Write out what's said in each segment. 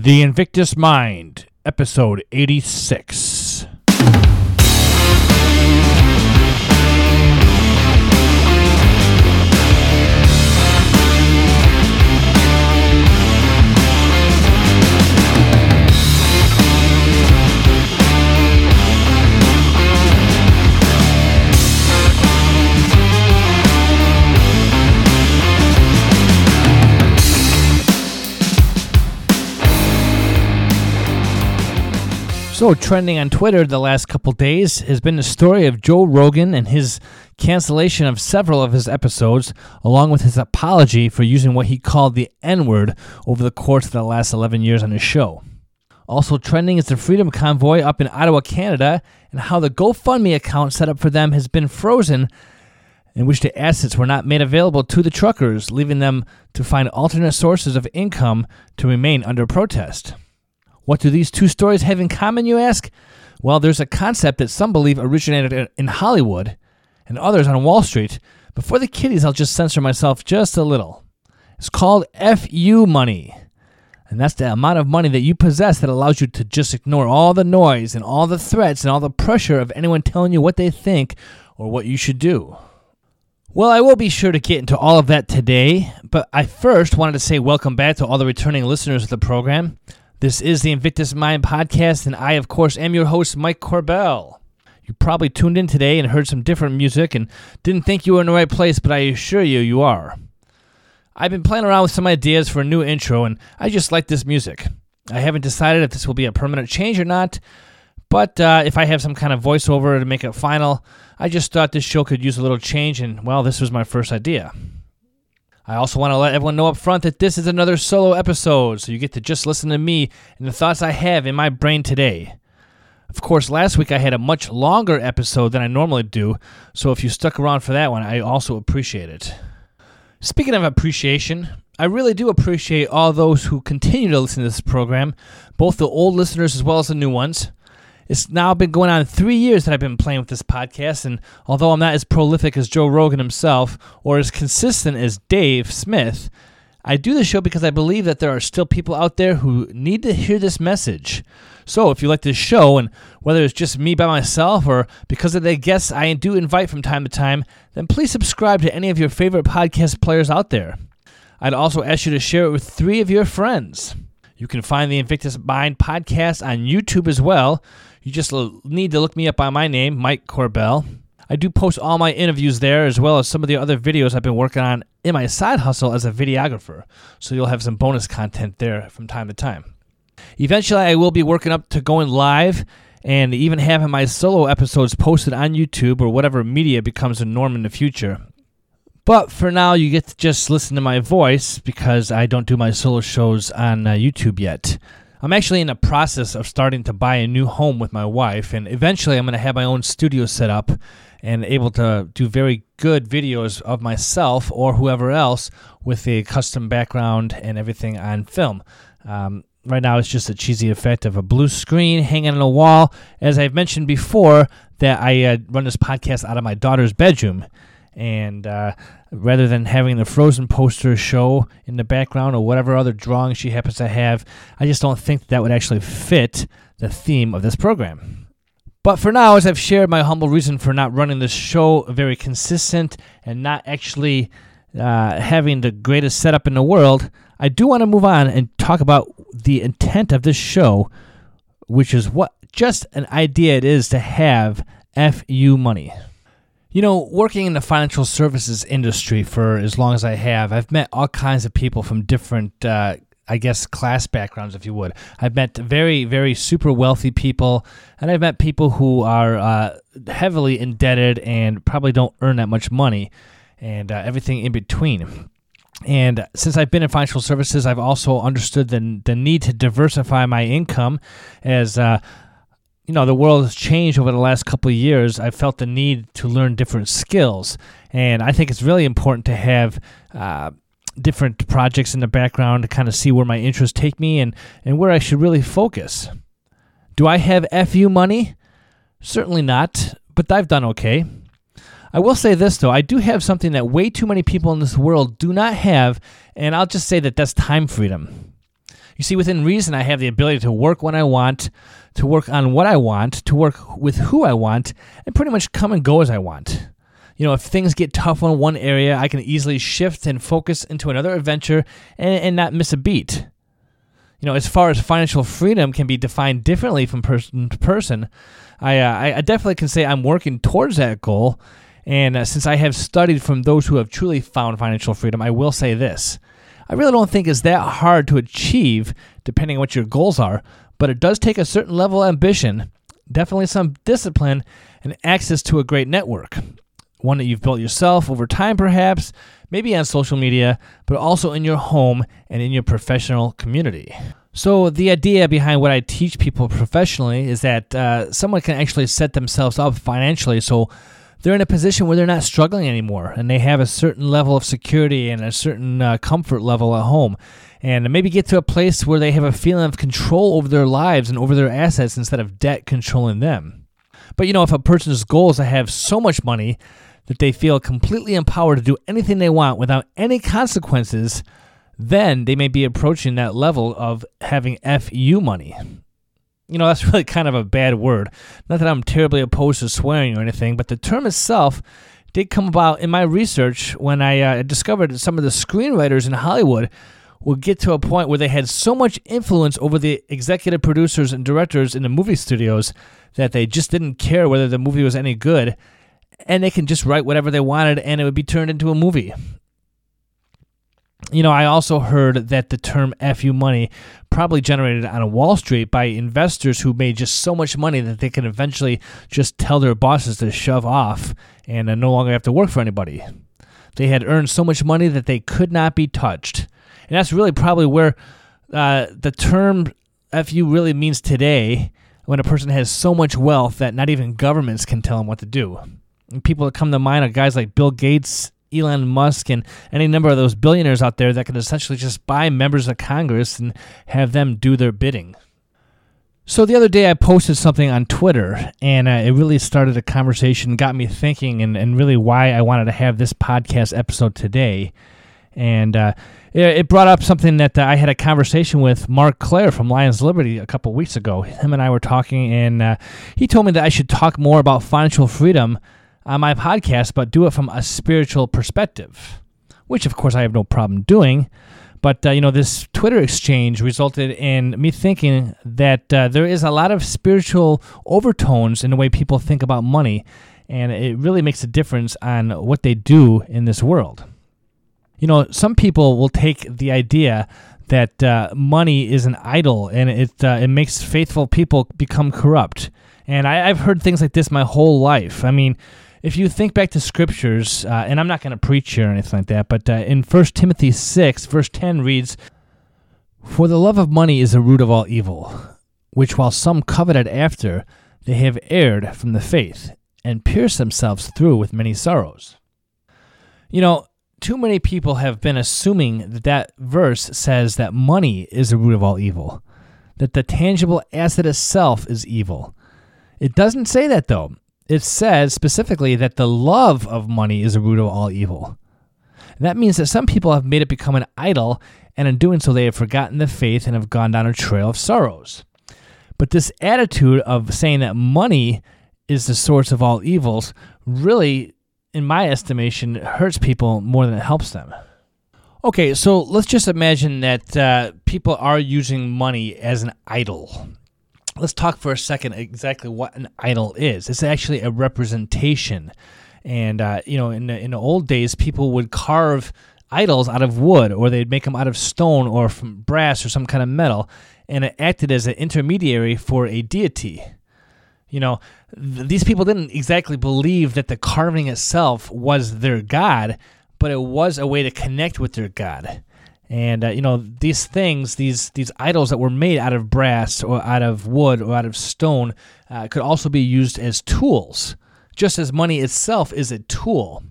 The Invictus Mind, episode 86. So, trending on Twitter the last couple days has been the story of Joe Rogan and his cancellation of several of his episodes, along with his apology for using what he called the N word over the course of the last 11 years on his show. Also, trending is the Freedom Convoy up in Ottawa, Canada, and how the GoFundMe account set up for them has been frozen, in which the assets were not made available to the truckers, leaving them to find alternate sources of income to remain under protest. What do these two stories have in common, you ask? Well, there's a concept that some believe originated in Hollywood and others on Wall Street. But for the kiddies, I'll just censor myself just a little. It's called FU money. And that's the amount of money that you possess that allows you to just ignore all the noise and all the threats and all the pressure of anyone telling you what they think or what you should do. Well, I will be sure to get into all of that today, but I first wanted to say welcome back to all the returning listeners of the program. This is the Invictus Mind podcast, and I, of course, am your host, Mike Corbell. You probably tuned in today and heard some different music and didn't think you were in the right place, but I assure you, you are. I've been playing around with some ideas for a new intro, and I just like this music. I haven't decided if this will be a permanent change or not, but uh, if I have some kind of voiceover to make it final, I just thought this show could use a little change, and well, this was my first idea. I also want to let everyone know up front that this is another solo episode, so you get to just listen to me and the thoughts I have in my brain today. Of course, last week I had a much longer episode than I normally do, so if you stuck around for that one, I also appreciate it. Speaking of appreciation, I really do appreciate all those who continue to listen to this program, both the old listeners as well as the new ones. It's now been going on three years that I've been playing with this podcast, and although I'm not as prolific as Joe Rogan himself or as consistent as Dave Smith, I do the show because I believe that there are still people out there who need to hear this message. So, if you like this show, and whether it's just me by myself or because of the guests I do invite from time to time, then please subscribe to any of your favorite podcast players out there. I'd also ask you to share it with three of your friends. You can find the Invictus Mind podcast on YouTube as well. You just need to look me up by my name, Mike Corbell. I do post all my interviews there as well as some of the other videos I've been working on in my side hustle as a videographer. So you'll have some bonus content there from time to time. Eventually, I will be working up to going live and even having my solo episodes posted on YouTube or whatever media becomes a norm in the future. But for now, you get to just listen to my voice because I don't do my solo shows on uh, YouTube yet. I'm actually in the process of starting to buy a new home with my wife, and eventually I'm going to have my own studio set up and able to do very good videos of myself or whoever else with a custom background and everything on film. Um, right now, it's just a cheesy effect of a blue screen hanging on a wall. As I've mentioned before, that I uh, run this podcast out of my daughter's bedroom, and uh, rather than having the Frozen poster show in the background or whatever other drawing she happens to have. I just don't think that would actually fit the theme of this program. But for now, as I've shared my humble reason for not running this show very consistent and not actually uh, having the greatest setup in the world, I do want to move on and talk about the intent of this show, which is what just an idea it is to have FU money. You know, working in the financial services industry for as long as I have, I've met all kinds of people from different, uh, I guess, class backgrounds, if you would. I've met very, very super wealthy people, and I've met people who are uh, heavily indebted and probably don't earn that much money, and uh, everything in between. And since I've been in financial services, I've also understood the, the need to diversify my income as uh, you know the world has changed over the last couple of years. I felt the need to learn different skills. And i think it's really important to have uh, different projects in the background to kind of see where my interests take me and, and where i should really focus. Do i have fu money? Certainly not but i've done okay. I will say this though. I do have something that way too many people in this world do not have and i'll just say that that's time freedom. You see, within reason, I have the ability to work when I want, to work on what I want, to work with who I want, and pretty much come and go as I want. You know, if things get tough on one area, I can easily shift and focus into another adventure and, and not miss a beat. You know, as far as financial freedom can be defined differently from person to person, I, uh, I definitely can say I'm working towards that goal. And uh, since I have studied from those who have truly found financial freedom, I will say this. I really don't think it's that hard to achieve, depending on what your goals are, but it does take a certain level of ambition, definitely some discipline, and access to a great network one that you've built yourself over time, perhaps, maybe on social media, but also in your home and in your professional community. So, the idea behind what I teach people professionally is that uh, someone can actually set themselves up financially so they're in a position where they're not struggling anymore and they have a certain level of security and a certain uh, comfort level at home. And maybe get to a place where they have a feeling of control over their lives and over their assets instead of debt controlling them. But you know, if a person's goal is to have so much money that they feel completely empowered to do anything they want without any consequences, then they may be approaching that level of having FU money. You know, that's really kind of a bad word. Not that I'm terribly opposed to swearing or anything, but the term itself did come about in my research when I uh, discovered that some of the screenwriters in Hollywood would get to a point where they had so much influence over the executive producers and directors in the movie studios that they just didn't care whether the movie was any good and they can just write whatever they wanted and it would be turned into a movie. You know, I also heard that the term FU money probably generated on Wall Street by investors who made just so much money that they can eventually just tell their bosses to shove off and uh, no longer have to work for anybody. They had earned so much money that they could not be touched. And that's really probably where uh, the term FU really means today when a person has so much wealth that not even governments can tell them what to do. And people that come to mind are guys like Bill Gates, Elon Musk, and any number of those billionaires out there that can essentially just buy members of Congress and have them do their bidding. So the other day I posted something on Twitter, and uh, it really started a conversation, got me thinking, and, and really why I wanted to have this podcast episode today. And uh, it, brought up something that uh, I had a conversation with Marc Clair from Lions Liberty a couple weeks ago. Him and I were talking, and uh, he told me that I should talk more about financial freedom on my podcast, but do it from a spiritual perspective, which of course I have no problem doing. But uh, you know, this Twitter exchange resulted in me thinking that uh, there is a lot of spiritual overtones in the way people think about money, and it really makes a difference on what they do in this world. You know, some people will take the idea that uh, money is an idol and it uh, it makes faithful people become corrupt. And I, I've heard things like this my whole life. I mean, if you think back to scriptures, uh, and I'm not going to preach here or anything like that, but uh, in 1 Timothy 6, verse 10 reads, For the love of money is the root of all evil, which while some coveted after, they have erred from the faith, and pierced themselves through with many sorrows. You know, too many people have been assuming that that verse says that money is the root of all evil, that the tangible asset itself is evil. It doesn't say that, though it says specifically that the love of money is the root of all evil. And That means that some people have made it become an idol, and in doing so, they have forgotten the faith and have gone down a trail of sorrows. But this attitude of saying that money is the source of all evils really, in my estimation, hurts people more than it helps them. Okay, so let's just imagine that uh, people are using money as an idol let's talk for a second exactly what an idol is. It's actually a representation. And, uh, you know, in the, in the old days, people would carve idols out of wood or they'd make them out of stone or from brass or some kind of metal. And it acted as an intermediary for a deity. You know, th- these people didn't exactly believe that the carving itself was their God, but it was a way to connect with their God. And uh, you know these things, these these idols that were made out of brass or out of wood or out of stone, uh, could also be used as tools, just as money itself is a tool.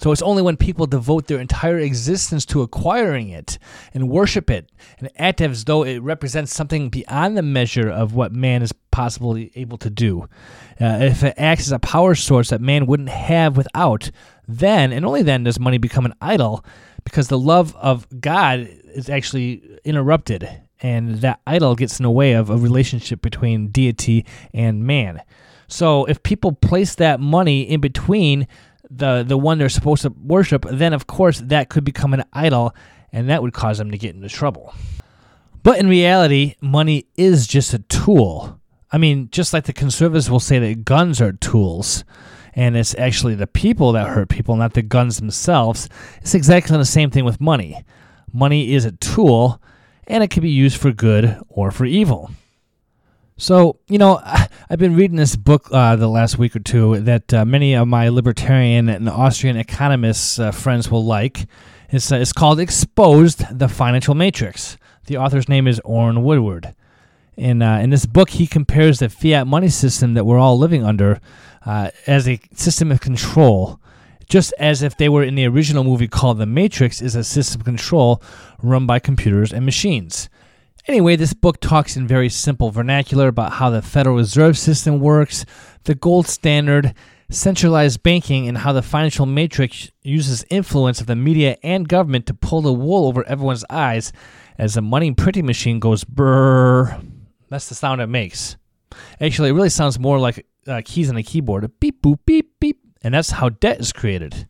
So it's only when people devote their entire existence to acquiring it and worship it and act as though it represents something beyond the measure of what man is possibly able to do. Uh, if it acts as a power source that man wouldn't have without, then and only then does money become an idol because the love of God is actually interrupted and that idol gets in the way of a relationship between deity and man. So if people place that money in between the the one they're supposed to worship, then of course that could become an idol, and that would cause them to get into trouble. But in reality, money is just a tool. I mean, just like the conservatives will say that guns are tools, and it's actually the people that hurt people, not the guns themselves. It's exactly the same thing with money. Money is a tool, and it can be used for good or for evil. So, you know, I've been reading this book uh, the last week or two that uh, many of my libertarian and Austrian economists uh, friends will like. It's, uh, it's called Exposed The Financial Matrix. The author's name is Orrin Woodward. In, uh, in this book, he compares the fiat money system that we're all living under uh, as a system of control, just as if they were in the original movie called The Matrix, is a system of control run by computers and machines. Anyway, this book talks in very simple vernacular about how the Federal Reserve System works, the gold standard, centralized banking, and how the financial matrix uses influence of the media and government to pull the wool over everyone's eyes as the money printing machine goes brrr. That's the sound it makes. Actually, it really sounds more like uh, keys on a keyboard. Beep, boop, beep, beep. And that's how debt is created.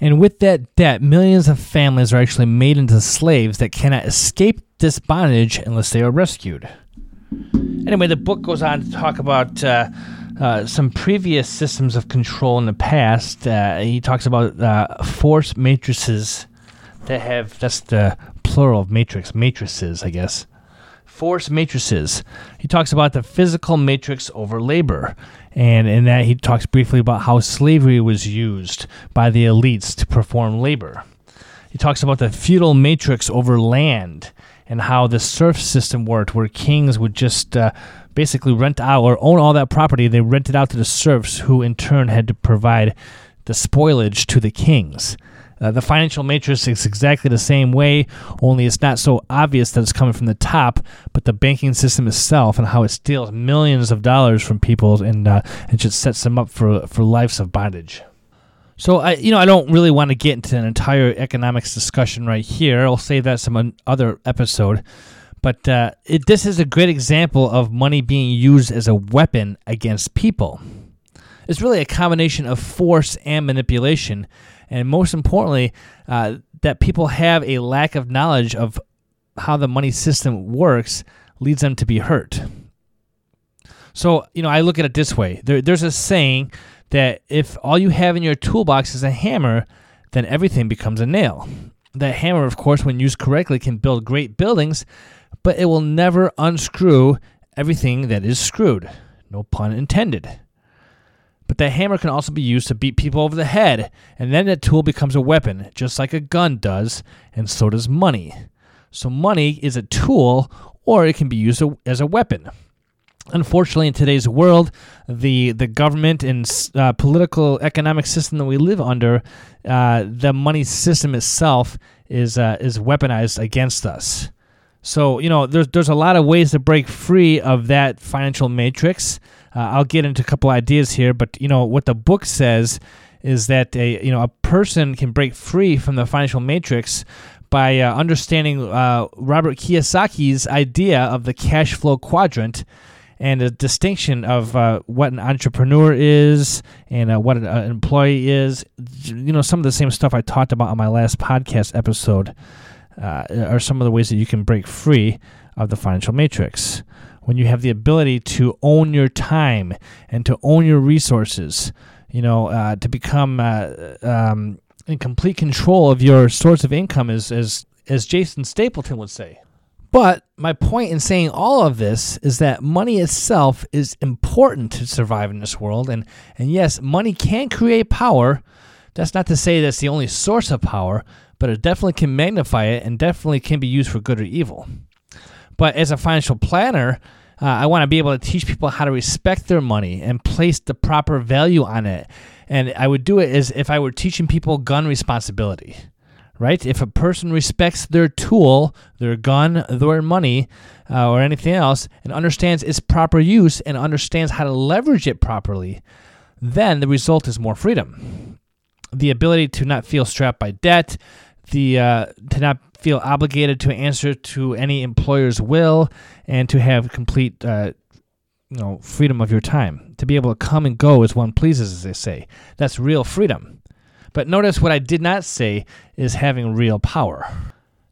And with that debt, millions of families are actually made into slaves that cannot escape this bondage unless they are rescued. Anyway, the book goes on to talk about uh, uh, some previous systems of control in the past. Uh, he talks about uh, force matrices that have, that's the plural of matrix, matrices, I guess. Force matrices. He talks about the physical matrix over labor and in that he talks briefly about how slavery was used by the elites to perform labor. He talks about the feudal matrix over land and how the serf system worked, where kings would just uh, basically rent out or own all that property. They rented out to the serfs, who in turn had to provide the spoilage to the kings. Uh, the financial matrix is exactly the same way, only it's not so obvious that it's coming from the top, but the banking system itself and how it steals millions of dollars from people and uh, and just sets them up for for lives of bondage. So I, you know, I don't really want to get into an entire economics discussion right here. I'll save that some other episode. But uh, it, this is a great example of money being used as a weapon against people. It's really a combination of force and manipulation, and most importantly, uh, that people have a lack of knowledge of how the money system works leads them to be hurt. So, you know, I look at it this way there, there's a saying that if all you have in your toolbox is a hammer, then everything becomes a nail. That hammer, of course, when used correctly, can build great buildings, but it will never unscrew everything that is screwed. No pun intended. The hammer can also be used to beat people over the head, and then that tool becomes a weapon, just like a gun does, and so does money. So, money is a tool, or it can be used as a weapon. Unfortunately, in today's world, the the government and uh, political economic system that we live under, uh, the money system itself is uh, is weaponized against us. So you know, there's there's a lot of ways to break free of that financial matrix. Uh, I'll get into a couple ideas here, but you know what the book says is that a you know a person can break free from the financial matrix by uh, understanding uh, Robert Kiyosaki's idea of the cash flow quadrant and a distinction of uh, what an entrepreneur is and uh, what an uh, employee is. You know, some of the same stuff I talked about on my last podcast episode uh, are some of the ways that you can break free of the financial matrix when you have the ability to own your time and to own your resources, you know, uh, to become uh, um, in complete control of your source of income, as, as, as Jason Stapleton would say. But my point in saying all of this is that money itself is important to survive in this world. And, and yes, money can create power. That's not to say that's the only source of power, but it definitely can magnify it and definitely can be used for good or evil. But as a financial planner, uh, I want to be able to teach people how to respect their money and place the proper value on it. And I would do it as if I were teaching people gun responsibility, right? If a person respects their tool, their gun, their money, uh, or anything else, and understands its proper use and understands how to leverage it properly, then the result is more freedom. The ability to not feel strapped by debt, the uh, to not feel obligated to answer to any employer's will, and to have complete uh, you know freedom of your time to be able to come and go as one pleases, as they say. That's real freedom. But notice what I did not say is having real power.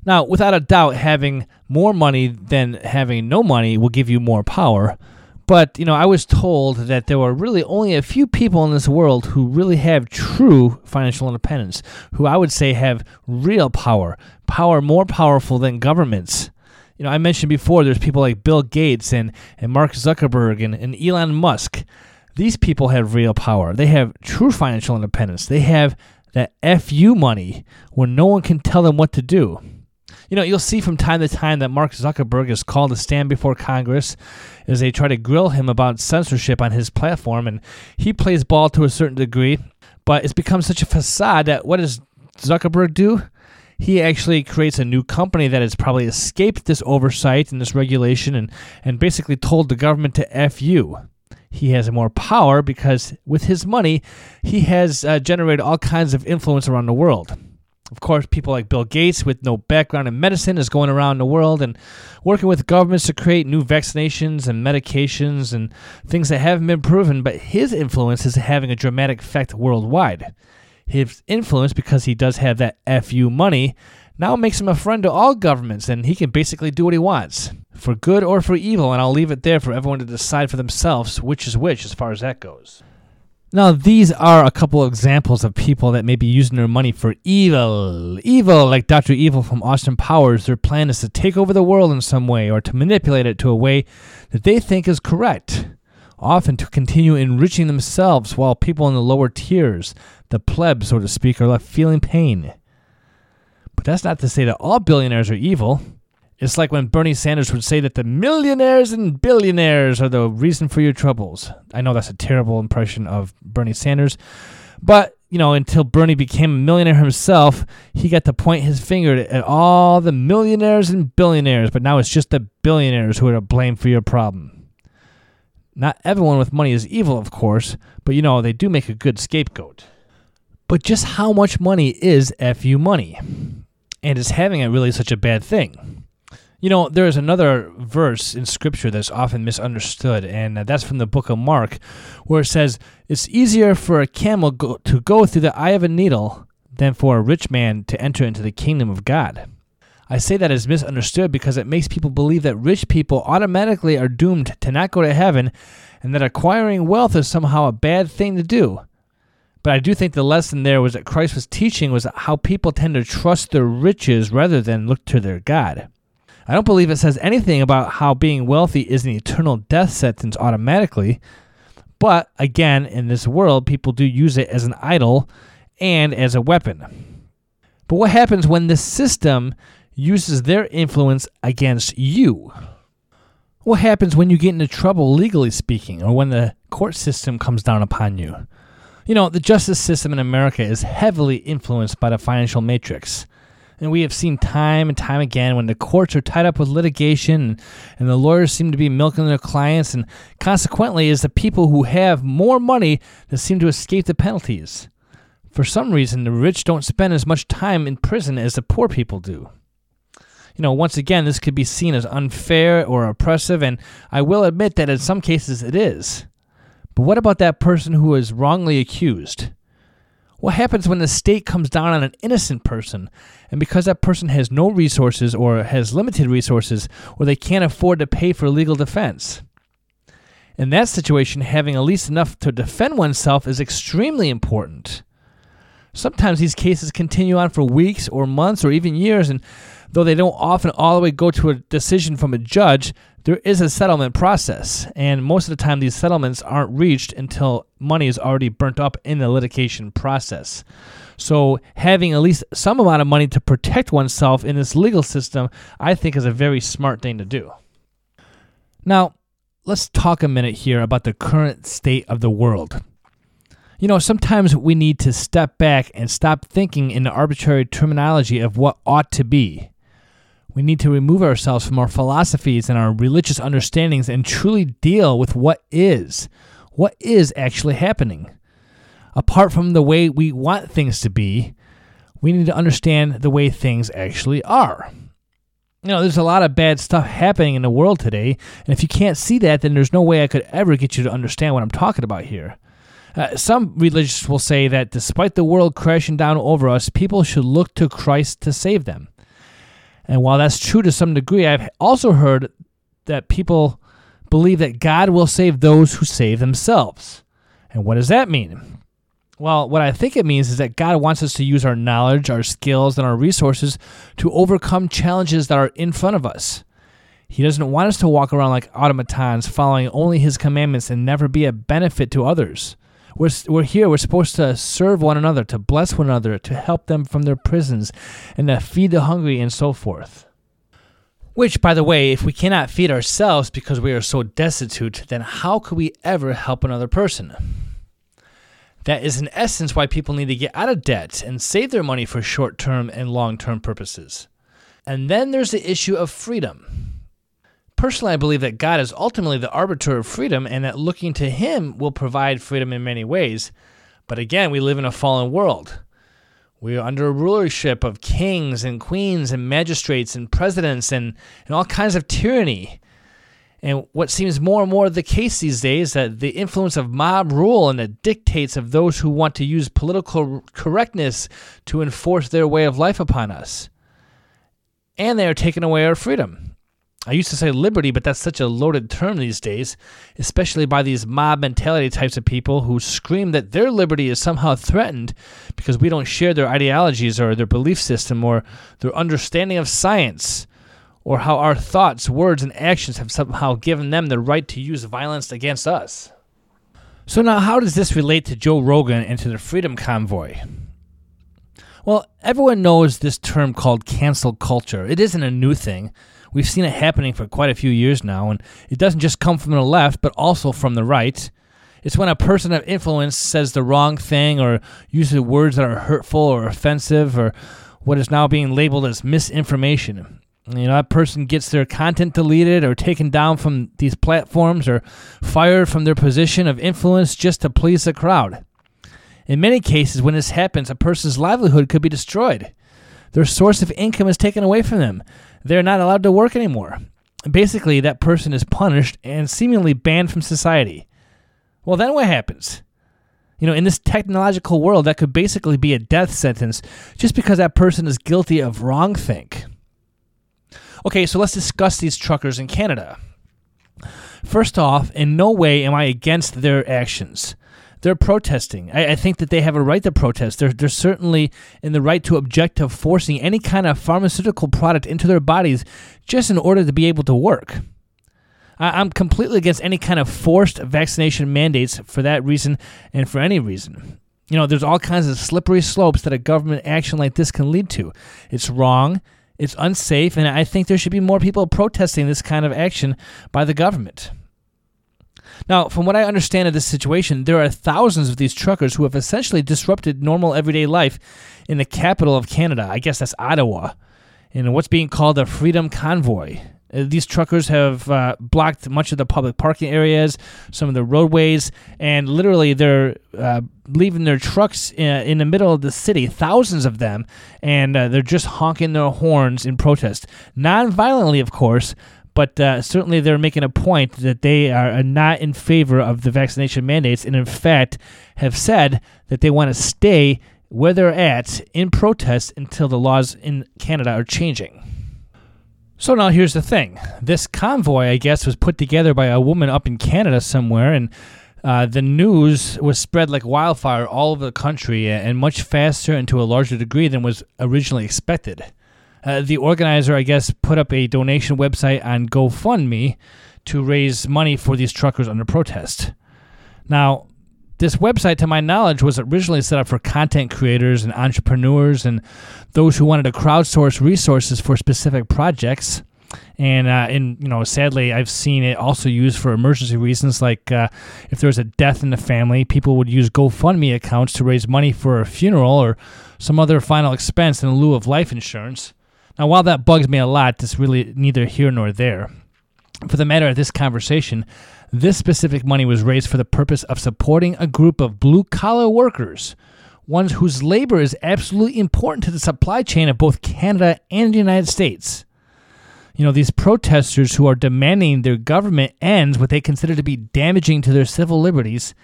Now, without a doubt, having more money than having no money will give you more power. But, you know, I was told that there were really only a few people in this world who really have true financial independence, who I would say have real power, power more powerful than governments. You know, I mentioned before there's people like Bill Gates and, and Mark Zuckerberg and, and Elon Musk. These people have real power. They have true financial independence. They have that FU money where no one can tell them what to do. You know, you'll see from time to time that Mark Zuckerberg is called to stand before Congress as they try to grill him about censorship on his platform, and he plays ball to a certain degree, but it's become such a facade that what does Zuckerberg do? He actually creates a new company that has probably escaped this oversight and this regulation and, and basically told the government to F you he has more power because with his money, he has uh, generated all kinds of influence around the world. Of course, people like Bill Gates, with no background in medicine, is going around the world and working with governments to create new vaccinations and medications and things that haven't been proven, but his influence is having a dramatic effect worldwide. His influence, because he does have that FU money, now makes him a friend to all governments, and he can basically do what he wants, for good or for evil, and I'll leave it there for everyone to decide for themselves which is which as far as that goes. Now, these are a couple of examples of people that may be using their money for evil. Evil, like Dr. Evil from Austin Powers, their plan is to take over the world in some way or to manipulate it to a way that they think is correct, often to continue enriching themselves while people in the lower tiers, the plebs, so to speak, are left feeling pain. But that's not to say that all billionaires are evil. It's like when Bernie Sanders would say that the millionaires and billionaires are the reason for your troubles. I know that's a terrible impression of Bernie Sanders, but you know, until Bernie became a millionaire himself, he got to point his finger at all the millionaires and billionaires, but now it's just the billionaires who are to blame for your problem. Not everyone with money is evil, of course, but you know, they do make a good scapegoat. But just how much money is FU money? And is having it really such a bad thing? You know, there is another verse in Scripture that's often misunderstood, and uh, that's from the book of Mark, where it says, It's easier for a camel go- to go through the eye of a needle than for a rich man to enter into the kingdom of God. I say that is misunderstood because it makes people believe that rich people automatically are doomed to not go to heaven and that acquiring wealth is somehow a bad thing to do. But I do think the lesson there was that Christ was teaching was how people tend to trust their riches rather than look to their God. I don't believe it says anything about how being wealthy is an eternal death sentence automatically. But again, in this world, people do use it as an idol and as a weapon. But what happens when the system uses their influence against you? What happens when you get into trouble, legally speaking, or when the court system comes down upon you? You know, the justice system in America is heavily influenced by the financial matrix. And we have seen time and time again when the courts are tied up with litigation and the lawyers seem to be milking their clients, and consequently, is the people who have more money that seem to escape the penalties. For some reason, the rich don't spend as much time in prison as the poor people do. You know, once again, this could be seen as unfair or oppressive, and I will admit that in some cases it is. But what about that person who is wrongly accused? What happens when the state comes down on an innocent person, and because that person has no resources or has limited resources, or they can't afford to pay for legal defense? In that situation, having at least enough to defend oneself is extremely important. Sometimes these cases continue on for weeks or months or even years, and though they don't often all the way go to a decision from a judge, there is a settlement process, and most of the time these settlements aren't reached until money is already burnt up in the litigation process. So, having at least some amount of money to protect oneself in this legal system, I think, is a very smart thing to do. Now, let's talk a minute here about the current state of the world. You know, sometimes we need to step back and stop thinking in the arbitrary terminology of what ought to be. We need to remove ourselves from our philosophies and our religious understandings and truly deal with what is. What is actually happening? Apart from the way we want things to be, We need to understand the way things actually are. You know, there's a lot of bad stuff happening in the world today, and if you can't see that, then there's no way I could ever get you to understand what I'm talking about here. Uh, some religious will say that despite the world crashing down over us, people should look to Christ to save them. And while that's true to some degree, I've also heard that people believe that God will save those who save themselves. And what does that mean? Well, what I think it means is that God wants us to use our knowledge, our skills, and our resources to overcome challenges that are in front of us. He doesn't want us to walk around like automatons, following only His commandments and never be a benefit to others. We're, we're here, we're supposed to serve one another, to bless one another, to help them from their prisons, and to feed the hungry, and so forth. Which, by the way, if we cannot feed ourselves because we are so destitute, then how could we ever help another person? That is, in essence, why people need to get out of debt and save their money for short term and long term purposes. And then there's the issue of freedom. Personally, I believe that God is ultimately the arbiter of freedom and that looking to Him will provide freedom in many ways. But again, we live in a fallen world. We are under a rulership of kings and queens and magistrates and presidents and, and all kinds of tyranny. And what seems more and more the case these days is that the influence of mob rule and the dictates of those who want to use political correctness to enforce their way of life upon us. And they are taking away our freedom. I used to say liberty, but that's such a loaded term these days, especially by these mob mentality types of people who scream that their liberty is somehow threatened because we don't share their ideologies or their belief system or their understanding of science or how our thoughts, words, and actions have somehow given them the right to use violence against us. So, now how does this relate to Joe Rogan and to the Freedom Convoy? Well, everyone knows this term called cancel culture. It isn't a new thing. We've seen it happening for quite a few years now, and it doesn't just come from the left, but also from the right. It's when a person of influence says the wrong thing or uses words that are hurtful or offensive or what is now being labeled as misinformation. You know, that person gets their content deleted or taken down from these platforms or fired from their position of influence just to please the crowd. In many cases, when this happens, a person's livelihood could be destroyed. Their source of income is taken away from them. They're not allowed to work anymore. Basically, that person is punished and seemingly banned from society. Well, then what happens? You know, in this technological world, that could basically be a death sentence just because that person is guilty of wrongthink. Okay, so let's discuss these truckers in Canada. First off, in no way am I against their actions. They're protesting. I, I, think that they have a right to protest. They're, they're certainly in the right to object to forcing any kind of pharmaceutical product into their bodies just in order to be able to work. I, I'm completely against any kind of forced vaccination mandates for that reason and for any reason. You know, there's all kinds of slippery slopes that a government action like this can lead to. It's wrong. It's unsafe, and I think there should be more people protesting this kind of action by the government. Now, from what I understand of this situation, there are thousands of these truckers who have essentially disrupted normal everyday life in the capital of Canada. I guess that's Ottawa, in what's being called a Freedom Convoy. Uh, these truckers have uh, blocked much of the public parking areas, some of the roadways, and literally they're uh, leaving their trucks in, uh, in, the middle of the city, thousands of them, and uh, they're just honking their horns in protest. Non violently, of course, but uh, certainly they're making a point that they are not in favor of the vaccination mandates, and in fact have said that they want to stay where they're at in protest until the laws in Canada are changing. So now here's the thing. This convoy, I guess, was put together by a woman up in Canada somewhere, and uh, the news was spread like wildfire all over the country and much faster and to a larger degree than was originally expected. Uh, the organizer, I guess, put up a donation website on GoFundMe to raise money for these truckers under protest. Now, this website, to my knowledge, was originally set up for content creators and entrepreneurs and those who wanted to crowdsource resources for specific projects. And uh, and you know, sadly, I've seen it also used for emergency reasons, like uh, if there was a death in the family, people would use GoFundMe accounts to raise money for a funeral or some other final expense in lieu of life insurance. Now, while that bugs me a lot, it's really neither here nor there. For the matter of this conversation, this specific money was raised for the purpose of supporting a group of blue collar workers ones whose labor is absolutely important to the supply chain of both Canada and the United States. You know, these protesters who are demanding their government ends what they consider to be damaging to their civil liberties,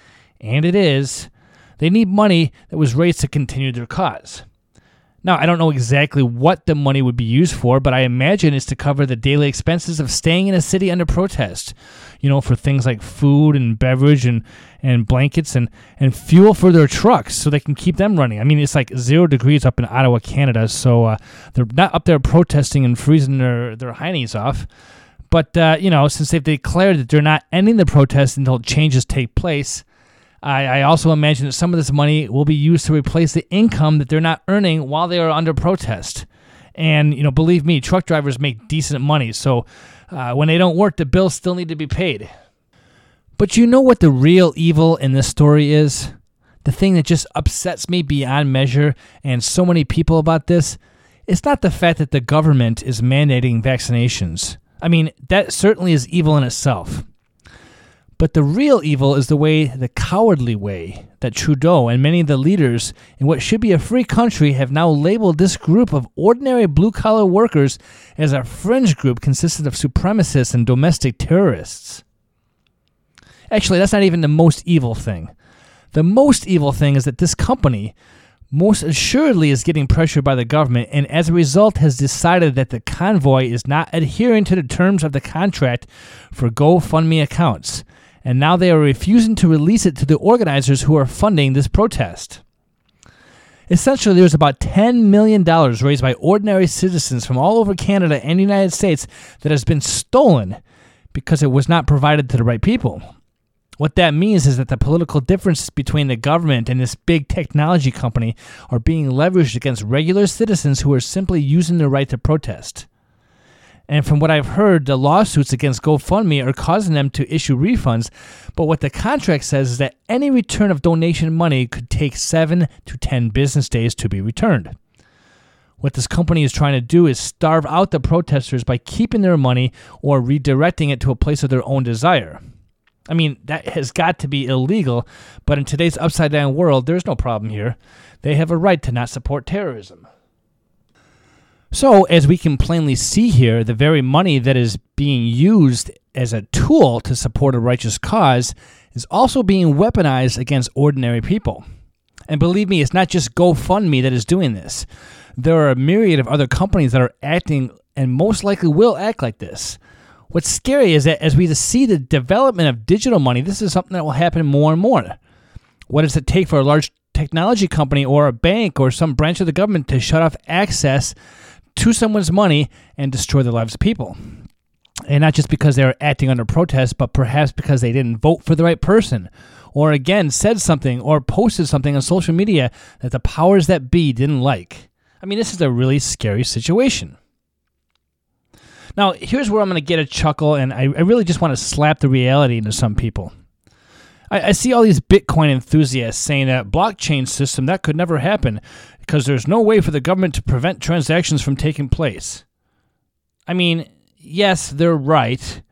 and it is, they need money that was raised to continue their cause. Now, I don't know exactly what the money would be used for, but I imagine it's to cover the daily expenses of staying in a city under protest. You know, for things like food and beverage and, and blankets and, and fuel for their trucks so they can keep them running. I mean, it's like zero degrees up in Ottawa, Canada, so uh, they're not up there protesting and freezing their, their heinies off. But, uh, you know, since they've declared that they're not ending the protest until changes take place, I, I also imagine that some of this money will be used to replace the income that they're not earning while they are under protest. And, you know, believe me, truck drivers make decent money. So uh, when they don't work, the bills still need to be paid. But you know what the real evil in this story is? The thing that just upsets me beyond measure and so many people about this? It's not the fact that the government is mandating vaccinations. I mean, that certainly is evil in itself. But the real evil is the way, the cowardly way, that Trudeau and many of the leaders in what should be a free country have now labeled this group of ordinary blue collar workers as a fringe group consisting of supremacists and domestic terrorists. Actually, that's not even the most evil thing. The most evil thing is that this company, most assuredly is getting pressured by the government and as a result has decided that the convoy is not adhering to the terms of the contract for GoFundMe accounts and now they are refusing to release it to the organizers who are funding this protest. Essentially, there's about $10 million raised by ordinary citizens from all over Canada and the United States that has been stolen because it was not provided to the right people. What that means is that the political differences between the government and this big technology company are being leveraged against regular citizens who are simply using their right to protest. And from what I've heard, the lawsuits against GoFundMe are causing them to issue refunds. But what the contract says is that any return of donation money could take seven to 10 business days to be returned. What this company is trying to do is starve out the protesters by keeping their money or redirecting it to a place of their own desire. I mean, that has got to be illegal, but in today's upside down world, there's no problem here. They have a right to not support terrorism. So, as we can plainly see here, the very money that is being used as a tool to support a righteous cause is also being weaponized against ordinary people. And believe me, it's not just GoFundMe that is doing this. There are a myriad of other companies that are acting and most likely will act like this. What's scary is that as we see the development of digital money, this is something that will happen more and more. What does it take for a large technology company or a bank or some branch of the government to shut off access to someone's money and destroy the lives of people. And not just because they're acting under protest, but perhaps because they didn't vote for the right person, or again, said something or posted something on social media that the powers that be didn't like. I mean, this is a really scary situation. Now, here's where I'm going to get a chuckle, and I, I really just want to slap the reality into some people. I, I see all these Bitcoin enthusiasts saying that blockchain system that could never happen because there's no way for the government to prevent transactions from taking place. I mean, yes, they're right.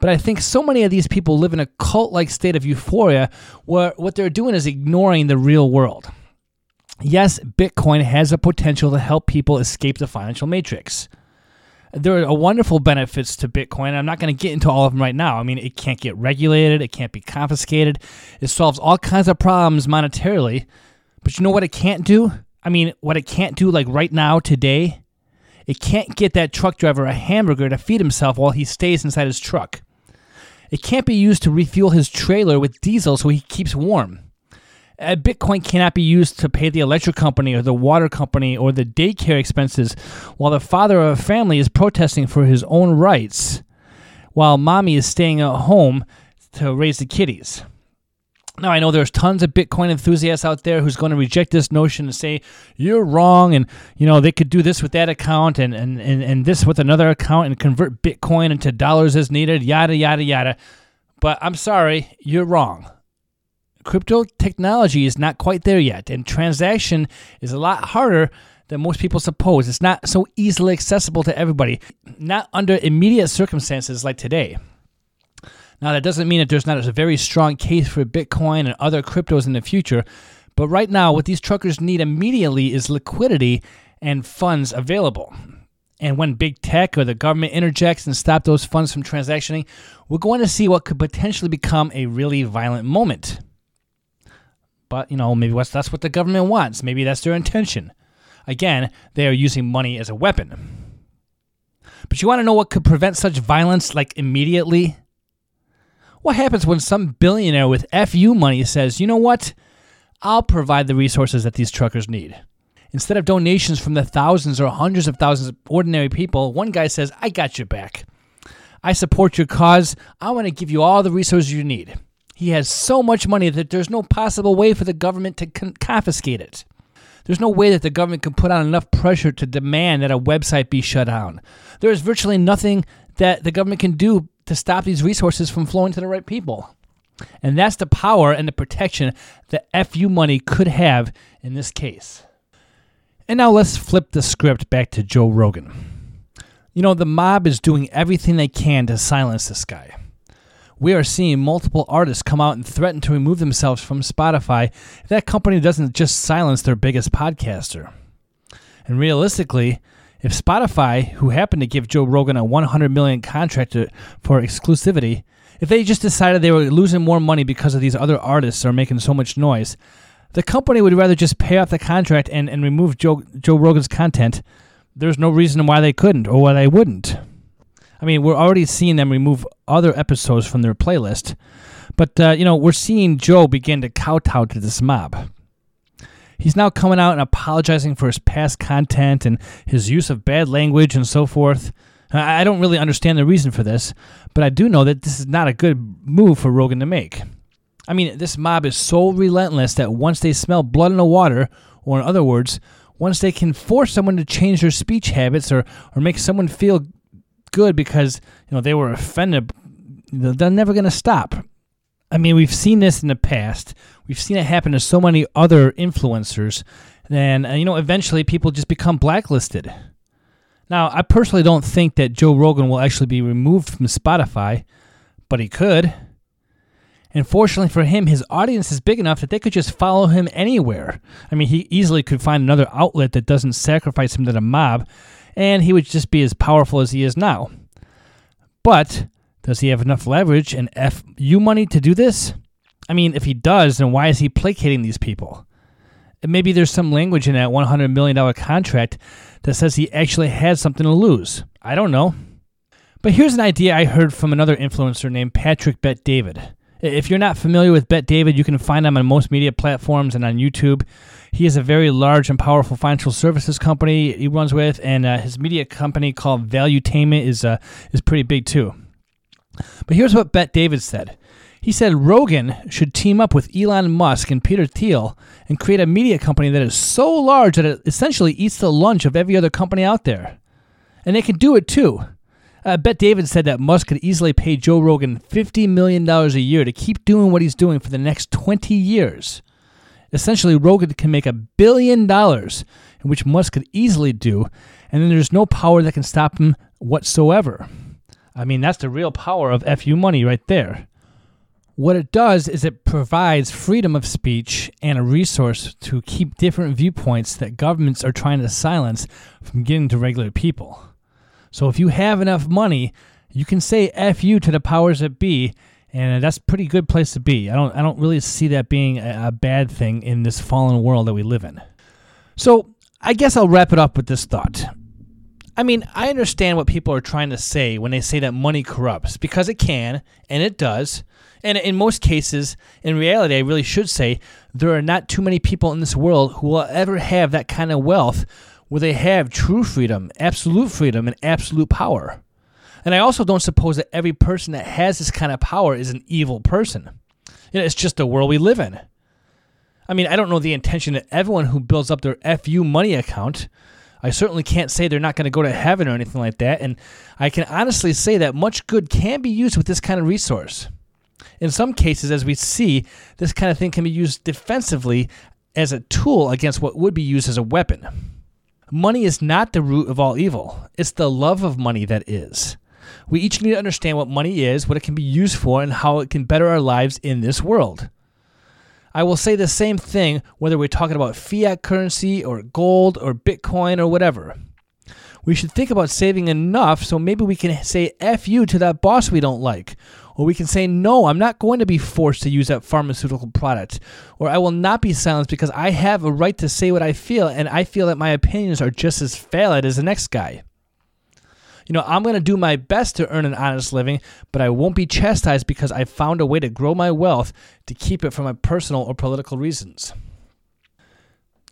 But I think so many of these people live in a cult like state of euphoria where what they're doing is ignoring the real world. Yes, Bitcoin has a potential to help people escape the financial matrix. There are wonderful benefits to Bitcoin. I'm not going to get into all of them right now. I mean, it can't get regulated, it can't be confiscated, it solves all kinds of problems monetarily. But you know what it can't do? I mean, what it can't do, like right now, today, it can't get that truck driver a hamburger to feed himself while he stays inside his truck. It can't be used to refuel his trailer with diesel so he keeps warm. Uh, Bitcoin cannot be used to pay the electric company or the water company or the daycare expenses while the father of a family is protesting for his own rights while mommy is staying at home to raise the kiddies. Now, I know there's tons of Bitcoin enthusiasts out there who's going to reject this notion and say, you're wrong, and, you know, they could do this with that account and, and, and, and this with another account and convert Bitcoin into dollars as needed, yada, yada, yada. But I'm sorry, you're wrong. Crypto technology is not quite there yet, and transaction is a lot harder than most people suppose. It's not so easily accessible to everybody, not under immediate circumstances like today. Now, that doesn't mean that there's not a very strong case for Bitcoin and other cryptos in the future, But right now, what these truckers need immediately is liquidity and funds available. And when big tech or the government interjects and stop those funds from transactioning, we're going to see what could potentially become a really violent moment. But, you know, maybe that's what the government wants. Maybe that's their intention. Again, they are using money as a weapon. But you want to know what could prevent such violence, like immediately? What happens when some billionaire with FU money says, you know what? I'll provide the resources that these truckers need. Instead of donations from the thousands or hundreds of thousands of ordinary people, one guy says, I got your back. I support your cause. I want to give you all the resources you need. He has so much money that there's no possible way for the government to con- confiscate it. There's no way that the government can put on enough pressure to demand that a website be shut down. There is virtually nothing that the government can do to stop these resources from flowing to the right people. And that's the power and the protection that FU money could have in this case. And now let's flip the script back to Joe Rogan. You know, the mob is doing everything they can to silence this guy. We are seeing multiple artists come out and threaten to remove themselves from Spotify if that company doesn't just silence their biggest podcaster. And realistically, if Spotify, who happened to give Joe Rogan a 100 million contract for exclusivity, if they just decided they were losing more money because of these other artists are making so much noise, the company would rather just pay off the contract and, and remove Joe, Joe Rogan's content. There's no reason why they couldn't or why they wouldn't. I mean, we're already seeing them remove other episodes from their playlist, but uh, you know, we're seeing Joe begin to kowtow to this mob. He's now coming out and apologizing for his past content and his use of bad language and so forth. I don't really understand the reason for this, but I do know that this is not a good move for Rogan to make. I mean, this mob is so relentless that once they smell blood in the water, or in other words, once they can force someone to change their speech habits or, or make someone feel good because you know they were offended, they're never going to stop. I mean, we've seen this in the past. We've seen it happen to so many other influencers. And, uh, you know, eventually people just become blacklisted. Now, I personally don't think that Joe Rogan will actually be removed from Spotify, but he could. And fortunately for him, his audience is big enough that they could just follow him anywhere. I mean, he easily could find another outlet that doesn't sacrifice him to the mob, and he would just be as powerful as he is now. But does he have enough leverage and FU money to do this? I mean, if he does, then why is he placating these people? And maybe there's some language in that $100 million contract that says he actually has something to lose. I don't know. But here's an idea I heard from another influencer named Patrick Bet David. If you're not familiar with Bet David, you can find him on most media platforms and on YouTube. He has a very large and powerful financial services company he runs with, and uh, his media company called Valuetainment is uh, is pretty big too. But here's what Bet David said. He said Rogan should team up with Elon Musk and Peter Thiel and create a media company that is so large that it essentially eats the lunch of every other company out there. And they can do it too. Uh, Bet David said that Musk could easily pay Joe Rogan $50 million a year to keep doing what he's doing for the next 20 years. Essentially, Rogan can make a billion dollars, which Musk could easily do, and then there's no power that can stop him whatsoever. I mean, that's the real power of FU money right there. What it does is it provides freedom of speech and a resource to keep different viewpoints that governments are trying to silence from getting to regular people. So if you have enough money, you can say "fu" to the powers that be, and uh, that's a pretty good place to be. I don't I don't really see that being a, a bad thing in this fallen world that we live in. So I guess I'll wrap it up with this thought. I mean, I understand what people are trying to say when they say that money corrupts because it can and it does. And in most cases, in reality, I really should say there are not too many people in this world who will ever have that kind of wealth where they have true freedom, absolute freedom, and absolute power. And I also don't suppose that every person that has this kind of power is an evil person. You know, it's just the world we live in. I mean, I don't know the intention of everyone who builds up their FU money account. I certainly can't say they're not going to go to heaven or anything like that. And I can honestly say that much good can be used with this kind of resource. In some cases, as we see, this kind of thing can be used defensively as a tool against what would be used as a weapon. Money is not the root of all evil, it's the love of money that is. We each need to understand what money is, what it can be used for, and how it can better our lives in this world. I will say the same thing whether we're talking about fiat currency or gold or Bitcoin or whatever. We should think about saving enough so maybe we can say F you to that boss we don't like. Or we can say, no, I'm not going to be forced to use that pharmaceutical product. Or I will not be silenced because I have a right to say what I feel and I feel that my opinions are just as valid as the next guy. You know, I'm going to do my best to earn an honest living, but I won't be chastised because I found a way to grow my wealth to keep it for my personal or political reasons.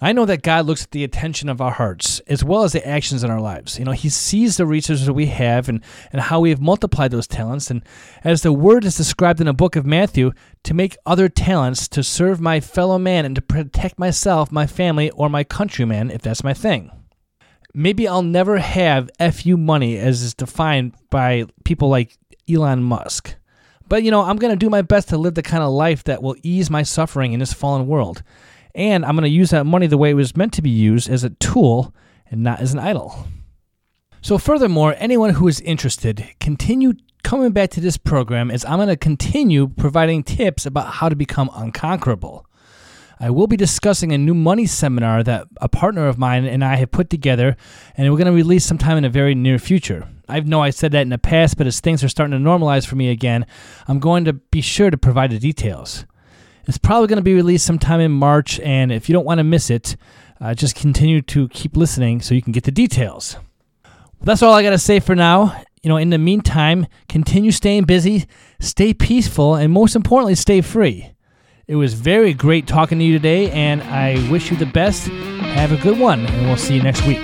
I know that God looks at the attention of our hearts as well as the actions in our lives. You know, He sees the resources that we have and, and how we have multiplied those talents. And as the word is described in the book of Matthew, to make other talents to serve my fellow man and to protect myself, my family, or my countryman, if that's my thing. Maybe I'll never have FU money as is defined by people like Elon Musk. But, you know, I'm going to do my best to live the kind of life that will ease my suffering in this fallen world. And I'm going to use that money the way it was meant to be used as a tool and not as an idol. So, furthermore, anyone who is interested, continue coming back to this program as I'm going to continue providing tips about how to become unconquerable. I will be discussing a new money seminar that a partner of mine and I have put together, and we're going to release sometime in the very near future. I know I said that in the past, but as things are starting to normalize for me again, I'm going to be sure to provide the details. It's probably going to be released sometime in March, and if you don't want to miss it, uh, just continue to keep listening so you can get the details. That's all I got to say for now. You know, in the meantime, continue staying busy, stay peaceful, and most importantly, stay free. It was very great talking to you today, and I wish you the best. Have a good one, and we'll see you next week.